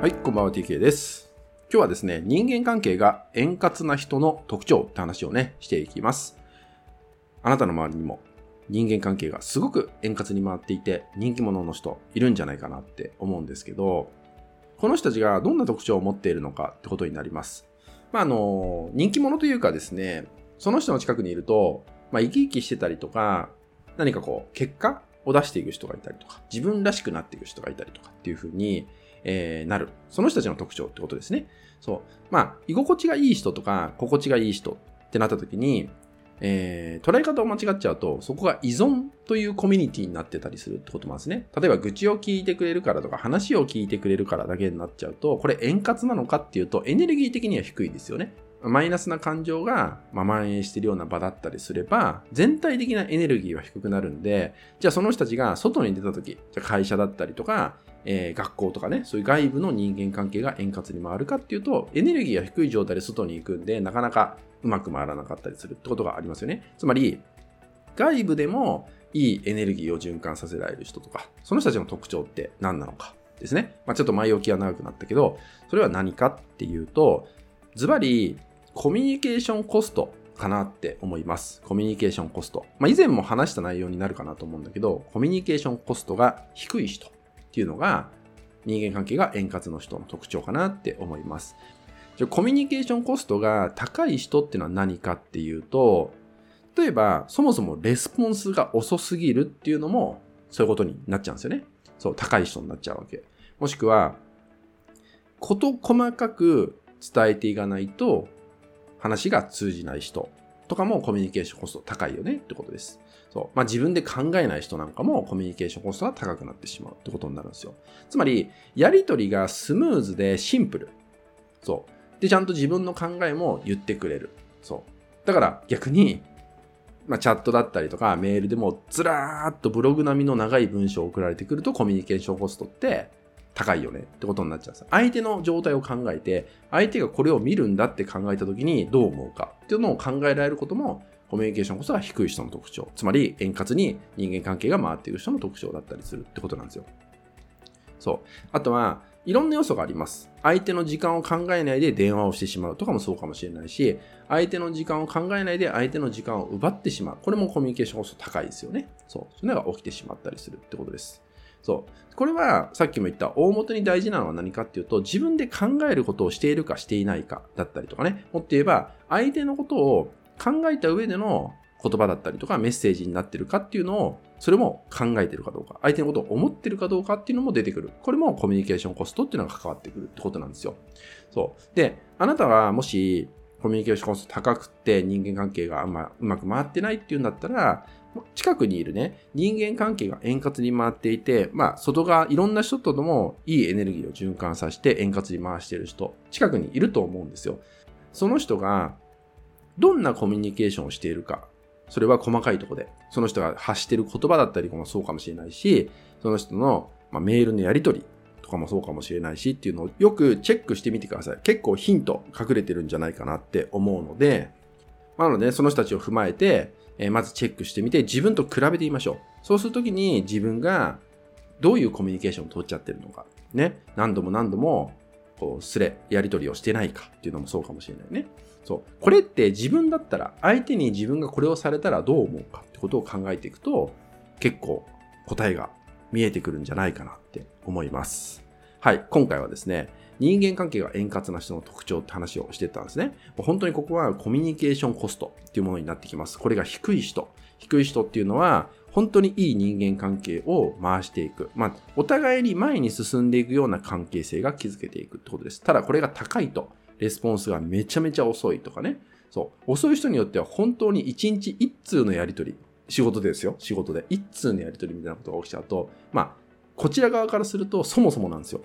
はい、こんばんは TK です。今日はですね、人間関係が円滑な人の特徴って話をね、していきます。あなたの周りにも人間関係がすごく円滑に回っていて人気者の人いるんじゃないかなって思うんですけど、この人たちがどんな特徴を持っているのかってことになります。まあ、あの、人気者というかですね、その人の近くにいると、まあ、生き生きしてたりとか、何かこう、結果を出していく人がいたりとか、自分らしくなっていく人がいたりとかっていう風に、えーなる。その人たちの特徴ってことですね。そう。まあ、居心地がいい人とか、心地がいい人ってなった時に、えー捉え方を間違っちゃうと、そこが依存というコミュニティになってたりするってことなんですね。例えば、愚痴を聞いてくれるからとか、話を聞いてくれるからだけになっちゃうと、これ円滑なのかっていうと、エネルギー的には低いですよね。マイナスな感情が、まあ、蔓延しているような場だったりすれば、全体的なエネルギーは低くなるんで、じゃあその人たちが外に出た時、じゃあ会社だったりとか、えー学校とかね、そういう外部の人間関係が円滑に回るかっていうと、エネルギーが低い状態で外に行くんで、なかなかうまく回らなかったりするってことがありますよね。つまり、外部でもいいエネルギーを循環させられる人とか、その人たちの特徴って何なのかですね。まあ、ちょっと前置きは長くなったけど、それは何かっていうと、ズバリ、コミュニケーションコストかなって思います。コミュニケーションコスト。まあ、以前も話した内容になるかなと思うんだけど、コミュニケーションコストが低い人っていうのが、人間関係が円滑の人の特徴かなって思います。じゃコミュニケーションコストが高い人っていうのは何かっていうと、例えば、そもそもレスポンスが遅すぎるっていうのも、そういうことになっちゃうんですよね。そう、高い人になっちゃうわけ。もしくは、こと細かく伝えていかないと、話が通じない人とかもコミュニケーションコスト高いよねってことです。そう。まあ、自分で考えない人なんかもコミュニケーションコストが高くなってしまうってことになるんですよ。つまり、やりとりがスムーズでシンプル。そう。で、ちゃんと自分の考えも言ってくれる。そう。だから逆に、まあ、チャットだったりとかメールでもずらーっとブログ並みの長い文章を送られてくるとコミュニケーションコストって高いよねってことになっちゃうんです。相手の状態を考えて、相手がこれを見るんだって考えた時にどう思うかっていうのを考えられることもコミュニケーションコストが低い人の特徴。つまり円滑に人間関係が回っている人の特徴だったりするってことなんですよ。そう。あとは、いろんな要素があります。相手の時間を考えないで電話をしてしまうとかもそうかもしれないし、相手の時間を考えないで相手の時間を奪ってしまう。これもコミュニケーションコスト高いですよね。そう。そういうのが起きてしまったりするってことです。そう。これはさっきも言った大元に大事なのは何かっていうと、自分で考えることをしているかしていないかだったりとかね。もっと言えば、相手のことを考えた上での言葉だったりとかメッセージになってるかっていうのを、それも考えてるかどうか、相手のことを思ってるかどうかっていうのも出てくる。これもコミュニケーションコストっていうのが関わってくるってことなんですよ。そう。で、あなたはもしコミュニケーションコスト高くて人間関係があんまうまく回ってないっていうんだったら、近くにいるね、人間関係が円滑に回っていて、まあ、外側、いろんな人とでもいいエネルギーを循環させて円滑に回してる人、近くにいると思うんですよ。その人が、どんなコミュニケーションをしているか、それは細かいとこで、その人が発してる言葉だったりもそうかもしれないし、その人の、まあ、メールのやり取り。とかもそうかもしれないしっていうのをよくチェックしてみてください。結構ヒント隠れてるんじゃないかなって思うので、なので、その人たちを踏まえて、えまずチェックしてみて、自分と比べてみましょう。そうするときに自分がどういうコミュニケーションを取っちゃってるのか。ね。何度も何度も、こう、すれ、やり取りをしてないかっていうのもそうかもしれないね。そう。これって自分だったら、相手に自分がこれをされたらどう思うかってことを考えていくと、結構答えが見えてくるんじゃないかな思います。はい。今回はですね、人間関係が円滑な人の特徴って話をしてたんですね。本当にここはコミュニケーションコストっていうものになってきます。これが低い人。低い人っていうのは、本当にいい人間関係を回していく。まあ、お互いに前に進んでいくような関係性が築けていくってことです。ただ、これが高いと、レスポンスがめちゃめちゃ遅いとかね。そう。遅い人によっては本当に1日1通のやり取り。仕事ですよ。仕事で。1通のやり取りみたいなことが起きちゃうと、まあ、こちら側からするとそもそもなんですよ。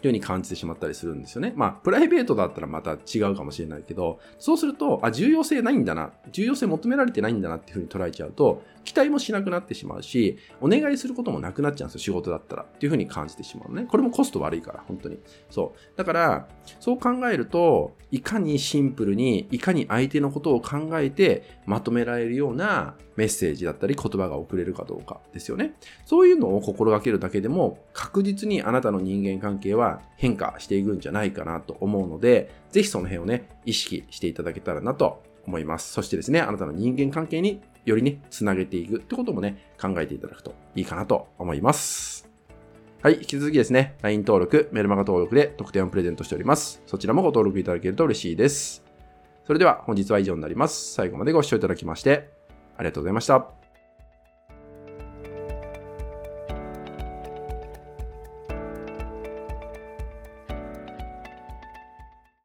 というふうに感じてしまったりするんですよね。まあ、プライベートだったらまた違うかもしれないけど、そうすると、あ、重要性ないんだな、重要性求められてないんだなっていうふうに捉えちゃうと、期待もしなくなってしまうし、お願いすることもなくなっちゃうんですよ、仕事だったら。っていうふうに感じてしまうね。これもコスト悪いから、本当に。そう。だから、そう考えると、いかにシンプルに、いかに相手のことを考えてまとめられるようなメッセージだったり言葉が送れるかどうかですよね。そういうのを心がけるだけでも確実にあなたの人間関係は変化していくんじゃないかなと思うので、ぜひその辺をね、意識していただけたらなと思います。そしてですね、あなたの人間関係によりね、つなげていくってこともね、考えていただくといいかなと思います。はい、引き続きですね、LINE 登録、メルマガ登録で特典をプレゼントしております。そちらもご登録いただけると嬉しいです。それでは本日は以上になります。最後までご視聴いただきまして、ありがとうございました。